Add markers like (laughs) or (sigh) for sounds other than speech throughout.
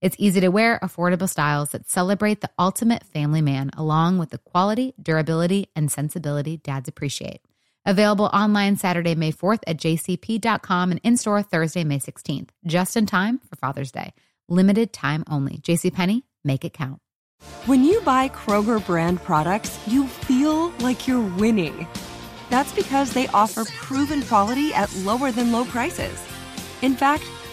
It's easy to wear, affordable styles that celebrate the ultimate family man, along with the quality, durability, and sensibility dads appreciate. Available online Saturday, May 4th at jcp.com and in store Thursday, May 16th, just in time for Father's Day. Limited time only. JCPenney, make it count. When you buy Kroger brand products, you feel like you're winning. That's because they offer proven quality at lower than low prices. In fact,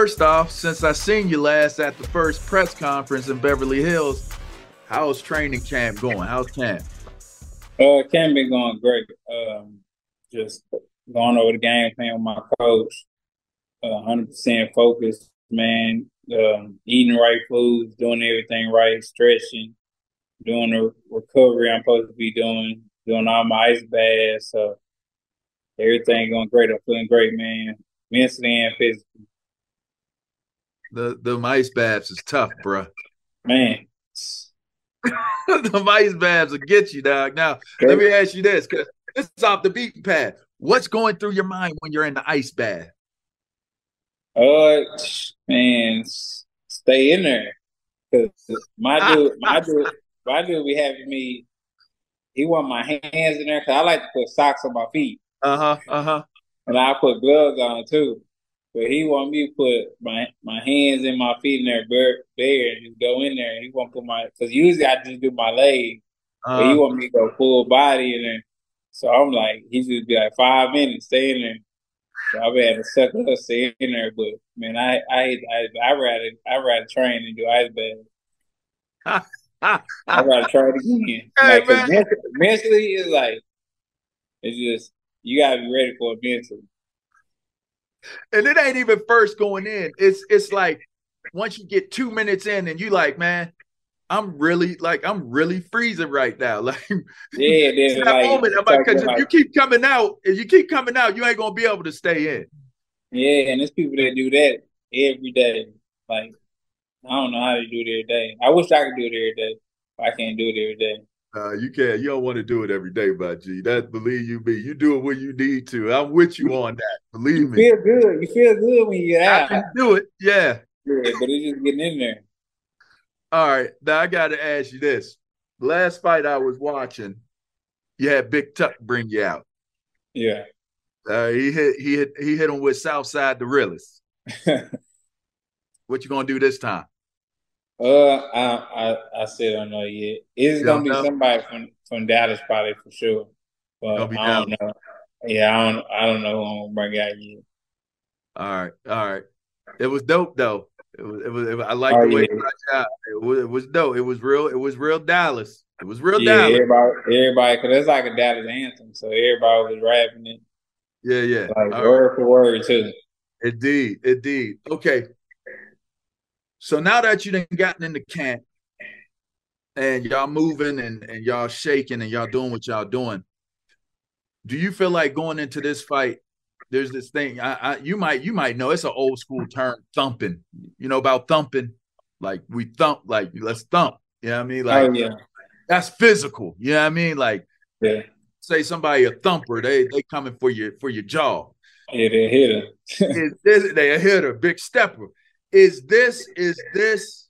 First off, since I seen you last at the first press conference in Beverly Hills, how's training camp going? How's camp? Uh, camp been going great. Um, just going over the game plan with my coach. Uh, hundred percent focused, man. Um, eating right foods, doing everything right, stretching, doing the recovery I'm supposed to be doing, doing all my ice baths. So everything going great. I'm feeling great, man. Mentally and physically. The the ice baths is tough, bro. Man. (laughs) the ice baths will get you, dog. Now, let me ask you this, because this is off the beaten path. What's going through your mind when you're in the ice bath? Uh, man, stay in there. Cause my dude, my dude, my dude be having me. He want my hands in there because I like to put socks on my feet. Uh huh. Uh huh. And I put gloves on too. But he want me to put my my hands and my feet in there bare, bare and just go in there. And he want to put my because usually I just do my leg, uh, but he want me to go full body in there. So I'm like, he just be like five minutes, stay in there. So I've had to suck up, stay in there. But man, I I I I rather I rather train and do ice bath. I gotta try it again. (laughs) Hey, like, mentally, mentally, it's like it's just you gotta be ready for it mentally. And it ain't even first going in. It's it's like once you get two minutes in and you like, man, I'm really like I'm really freezing right now. (laughs) Like yeah, it's that like, moment. I'm like, because if you keep coming out, if you keep coming out, you ain't gonna be able to stay in. Yeah, and there's people that do that every day. Like I don't know how to do it every day. I wish I could do it every day. But I can't do it every day. Uh, you can't. You don't want to do it every day, but G. That believe you me. You do it when you need to. I'm with you on that. Believe you me. feel good. You feel good when you get I out. can do it. Yeah. Yeah, but it's just getting in there. All right. Now I got to ask you this. Last fight I was watching, you had Big Tuck bring you out. Yeah. Uh, he hit. He hit. He hit him with Southside the (laughs) realest. What you gonna do this time? Uh, I I, I still don't know yet. It's gonna be know? somebody from from Dallas probably for sure, but I don't know. Yeah, I don't I don't know who I'm gonna bring out yet. All right, all right. It was dope though. It was, it was, it was I like oh, the way yeah. it was, it was dope. It was real. It was real Dallas. It was real yeah, Dallas. Everybody, everybody, because it's like a Dallas anthem, so everybody was rapping it. Yeah, yeah. Like All word right. for word too. Indeed, indeed. Okay. So now that you done gotten in the camp and y'all moving and, and y'all shaking and y'all doing what y'all doing, do you feel like going into this fight? There's this thing I, I you might you might know it's an old school term thumping. You know about thumping, like we thump, like let's thump. You know what I mean? Like oh, yeah. that's physical. You know what I mean? Like yeah. say somebody a thumper, they they coming for your for your jaw. Yeah, they a hitter. (laughs) they a hitter, big stepper. Is this is this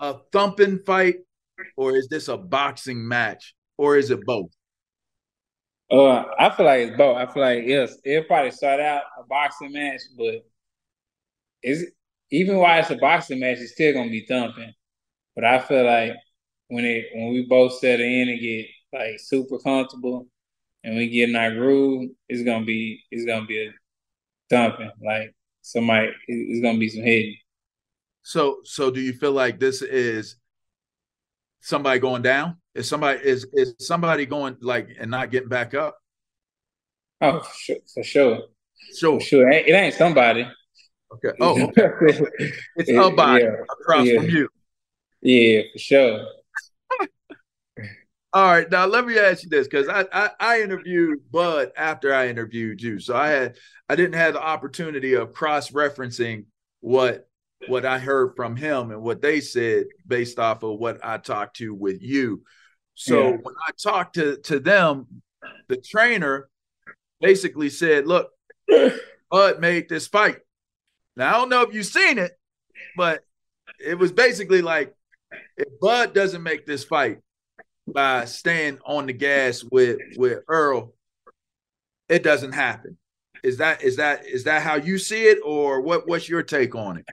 a thumping fight, or is this a boxing match, or is it both? Uh, I feel like it's both. I feel like yes, it'll probably start out a boxing match, but is even while it's a boxing match, it's still gonna be thumping. But I feel like when it when we both settle in and get like super comfortable and we get in our groove, it's gonna be it's gonna be a thumping. Like somebody it's gonna be some hitting. So so do you feel like this is somebody going down? Is somebody is is somebody going like and not getting back up? Oh, for sure. For sure. Sure. For sure. It ain't somebody. Okay. Oh, (laughs) okay. it's a body yeah. across yeah. from you. Yeah, for sure. (laughs) All right, now let me ask you this because I, I, I interviewed Bud after I interviewed you, so I had I didn't have the opportunity of cross referencing what what I heard from him and what they said based off of what I talked to with you. So yeah. when I talked to to them, the trainer basically said, "Look, Bud made this fight. Now I don't know if you've seen it, but it was basically like if Bud doesn't make this fight by staying on the gas with with Errol, it doesn't happen. Is that is that is that how you see it, or what? What's your take on it?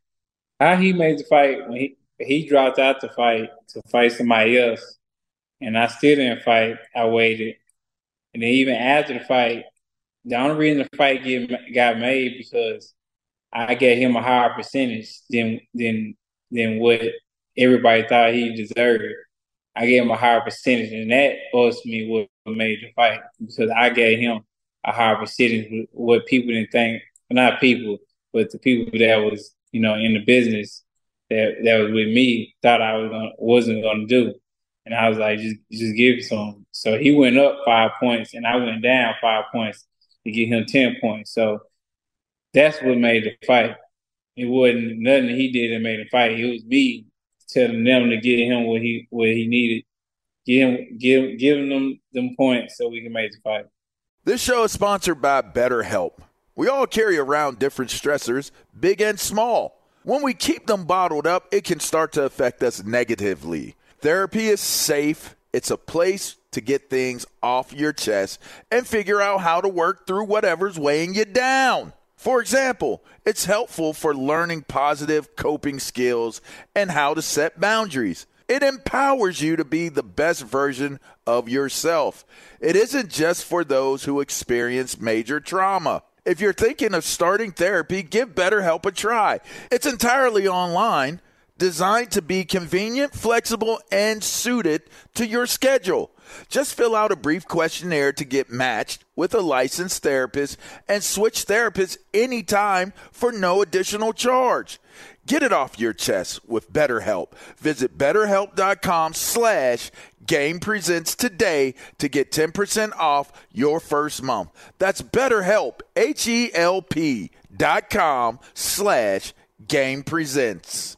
How he made the fight when he he dropped out to fight to fight somebody else, and I still didn't fight. I waited, and then even after the fight, the only reason the fight get, got made because I gave him a higher percentage than than than what everybody thought he deserved. I gave him a higher percentage, and that ultimately what made the fight because I gave him a higher percentage. What people didn't think, not people, but the people that was you know in the business that that was with me thought I was gonna, wasn't gonna do, and I was like, just just give it to him. So he went up five points, and I went down five points to get him ten points. So that's what made the fight. It wasn't nothing he did that made the fight. It was me telling them to get him what he what he needed, give him give giving them them points so we can make the fight. This show is sponsored by BetterHelp. We all carry around different stressors, big and small. When we keep them bottled up, it can start to affect us negatively. Therapy is safe. It's a place to get things off your chest and figure out how to work through whatever's weighing you down. For example, it's helpful for learning positive coping skills and how to set boundaries. It empowers you to be the best version of yourself. It isn't just for those who experience major trauma. If you're thinking of starting therapy, give BetterHelp a try. It's entirely online, designed to be convenient, flexible, and suited to your schedule. Just fill out a brief questionnaire to get matched with a licensed therapist and switch therapists anytime for no additional charge. Get it off your chest with BetterHelp. Visit betterhelp.com slash game presents today to get 10% off your first month. That's betterhelp, H-E-L-P dot com slash game presents.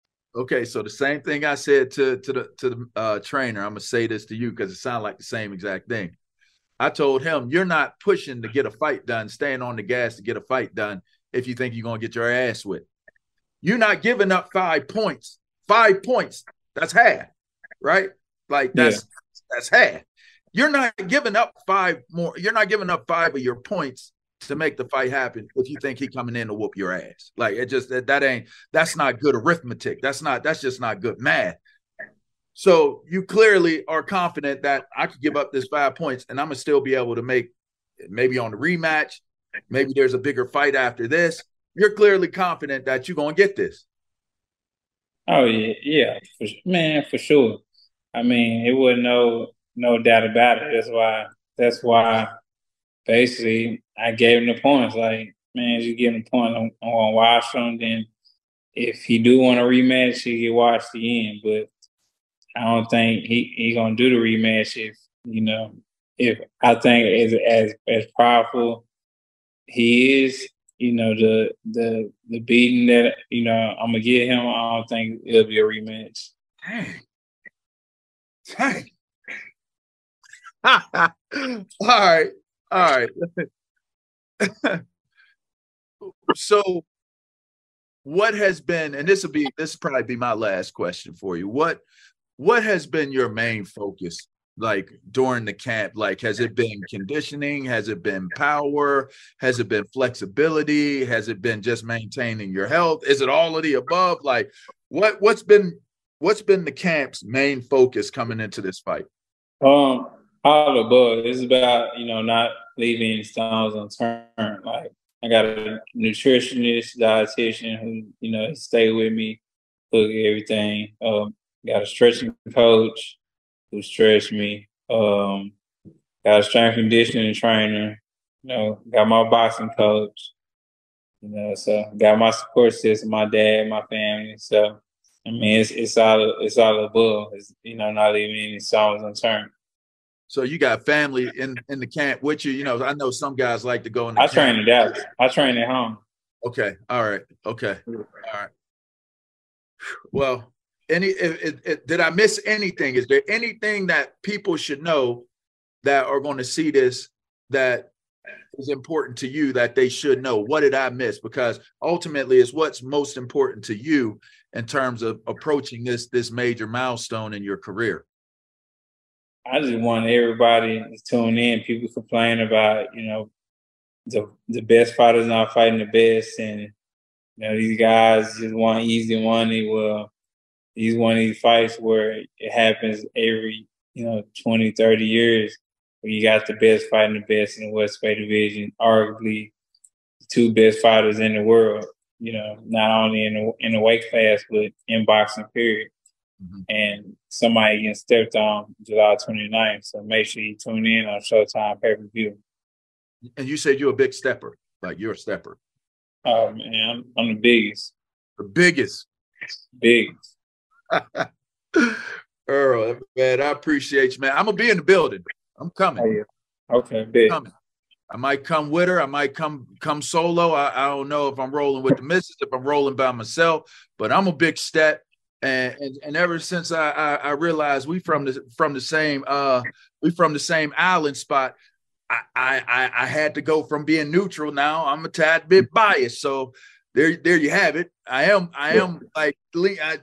Okay, so the same thing I said to to the to the uh, trainer, I'm gonna say this to you because it sounds like the same exact thing. I told him, "You're not pushing to get a fight done, staying on the gas to get a fight done. If you think you're gonna get your ass whipped, you're not giving up five points. Five points. That's half, right? Like that's yeah. that's half. You're not giving up five more. You're not giving up five of your points to make the fight happen if you think he coming in to whoop your ass. Like it just that, that ain't that's not good arithmetic. That's not that's just not good math. So you clearly are confident that I could give up this five points and I'm gonna still be able to make maybe on the rematch, maybe there's a bigger fight after this. You're clearly confident that you're gonna get this. Oh yeah, yeah, for, man, for sure. I mean, it wasn't no no doubt about it. That's why that's why basically I gave him the points. Like, man, you give him point. I'm, I'm gonna watch him. Then if he do want a rematch, he can watch the end. But I don't think he he gonna do the rematch if you know if I think as as as powerful he is, you know the the the beating that you know I'm gonna get him. I don't think it'll be a rematch. Dang. Dang. (laughs) All right. All right. (laughs) so what has been and this will be this will probably be my last question for you. What what has been your main focus like during the camp? Like has it been conditioning? Has it been power? Has it been flexibility? Has it been just maintaining your health? Is it all of the above? Like what what's been what's been the camp's main focus coming into this fight? Um all above it's about you know not leaving stones unturned. Like I got a nutritionist, dietitian who, you know, stay with me, cook everything. Um, got a stretching coach who stretched me. Um, got a strength conditioning trainer. You know, got my boxing coach. You know, so got my support system, my dad, my family. So I mean, it's it's all it's all above. It's you know, not leaving any stones unturned. So you got family in in the camp with you. You know, I know some guys like to go in. The I camp. train in Dallas. I train at home. Okay. All right. Okay. All right. Well, any it, it, did I miss anything? Is there anything that people should know that are going to see this that is important to you that they should know? What did I miss? Because ultimately, it's what's most important to you in terms of approaching this this major milestone in your career. I just want everybody to tune in. People complain about, you know, the the best fighters not fighting the best, and you know these guys just want easy money. Well, these one of these fights where it happens every, you know, 20, 30 years, where you got the best fighting the best in the welterweight division, arguably the two best fighters in the world. You know, not only in the in the weight class, but in boxing. Period. Mm-hmm. And somebody getting stepped on July 29th. So make sure you tune in on Showtime pay per view. And you said you're a big stepper, like you're a stepper. Oh man, I'm, I'm the biggest. The biggest. Biggest. (laughs) Errol, man, I appreciate you, man. I'm gonna be in the building. I'm coming. Oh, yeah. Okay, big. Coming. I might come with her. I might come come solo. I, I don't know if I'm rolling with the missus, if I'm rolling by myself, but I'm a big stat. And, and, and ever since I, I, I realized we from the from the same uh we from the same island spot, I, I I had to go from being neutral. Now I'm a tad bit biased. So there there you have it. I am I am like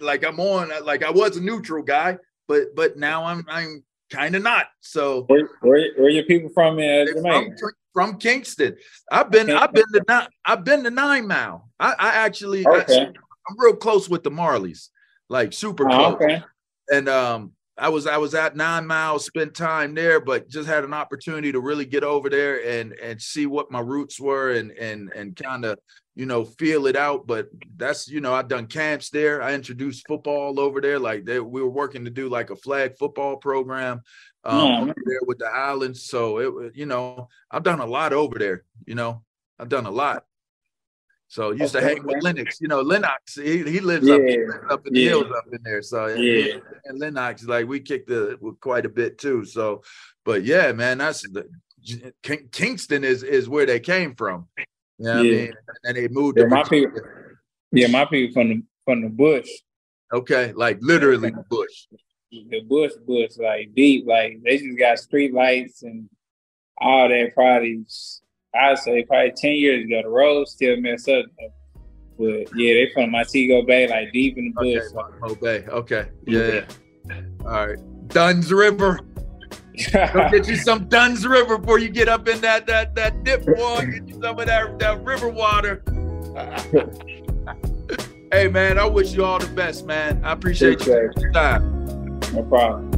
like I'm on like I was a neutral guy, but but now I'm I'm kind of not. So where, where, where your people from Jamaica? From, from, Kingston. I've been I've been to nine I've been to Nine Mile. I, I actually okay. I, am real close with the Marleys, like super oh, close. okay. And um I was I was at Nine Miles, spent time there, but just had an opportunity to really get over there and and see what my roots were and and and kind of you know feel it out. But that's you know I've done camps there. I introduced football over there. Like they, we were working to do like a flag football program um, yeah. over there with the islands. So it you know I've done a lot over there. You know I've done a lot. So used okay, to hang with Lennox. You know, Lennox, he, he lives yeah. up, he lives up in the yeah. hills up in there. So yeah, and Lennox, like we kicked the quite a bit too. So, but yeah, man, that's the Kingston is is where they came from. You know yeah. I mean? And they moved yeah, my people, yeah, my people from the from the bush. Okay, like literally the bush. The bush, bush, like deep, like they just got street lights and all that. Probably I'd say probably 10 years ago. The road still messed up. But yeah, they from Montego Bay, like deep in the bush. Okay, Montego Bay. Okay. Yeah. All right. Dunn's River. Go get you some (laughs) Dunn's River before you get up in that that that dip boy. Get you some of that, that river water. (laughs) hey man, I wish you all the best, man. I appreciate you your time. No problem.